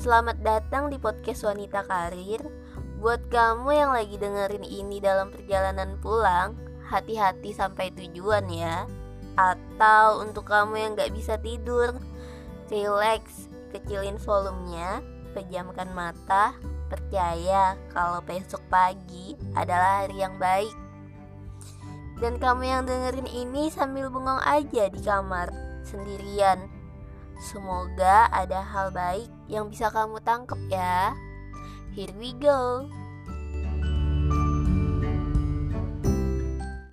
Selamat datang di podcast Wanita Karir. Buat kamu yang lagi dengerin ini dalam perjalanan pulang, hati-hati sampai tujuan ya. Atau untuk kamu yang gak bisa tidur, relax, kecilin volumenya, pejamkan mata, percaya kalau besok pagi adalah hari yang baik. Dan kamu yang dengerin ini sambil bengong aja di kamar sendirian. Semoga ada hal baik yang bisa kamu tangkap ya. Here we go.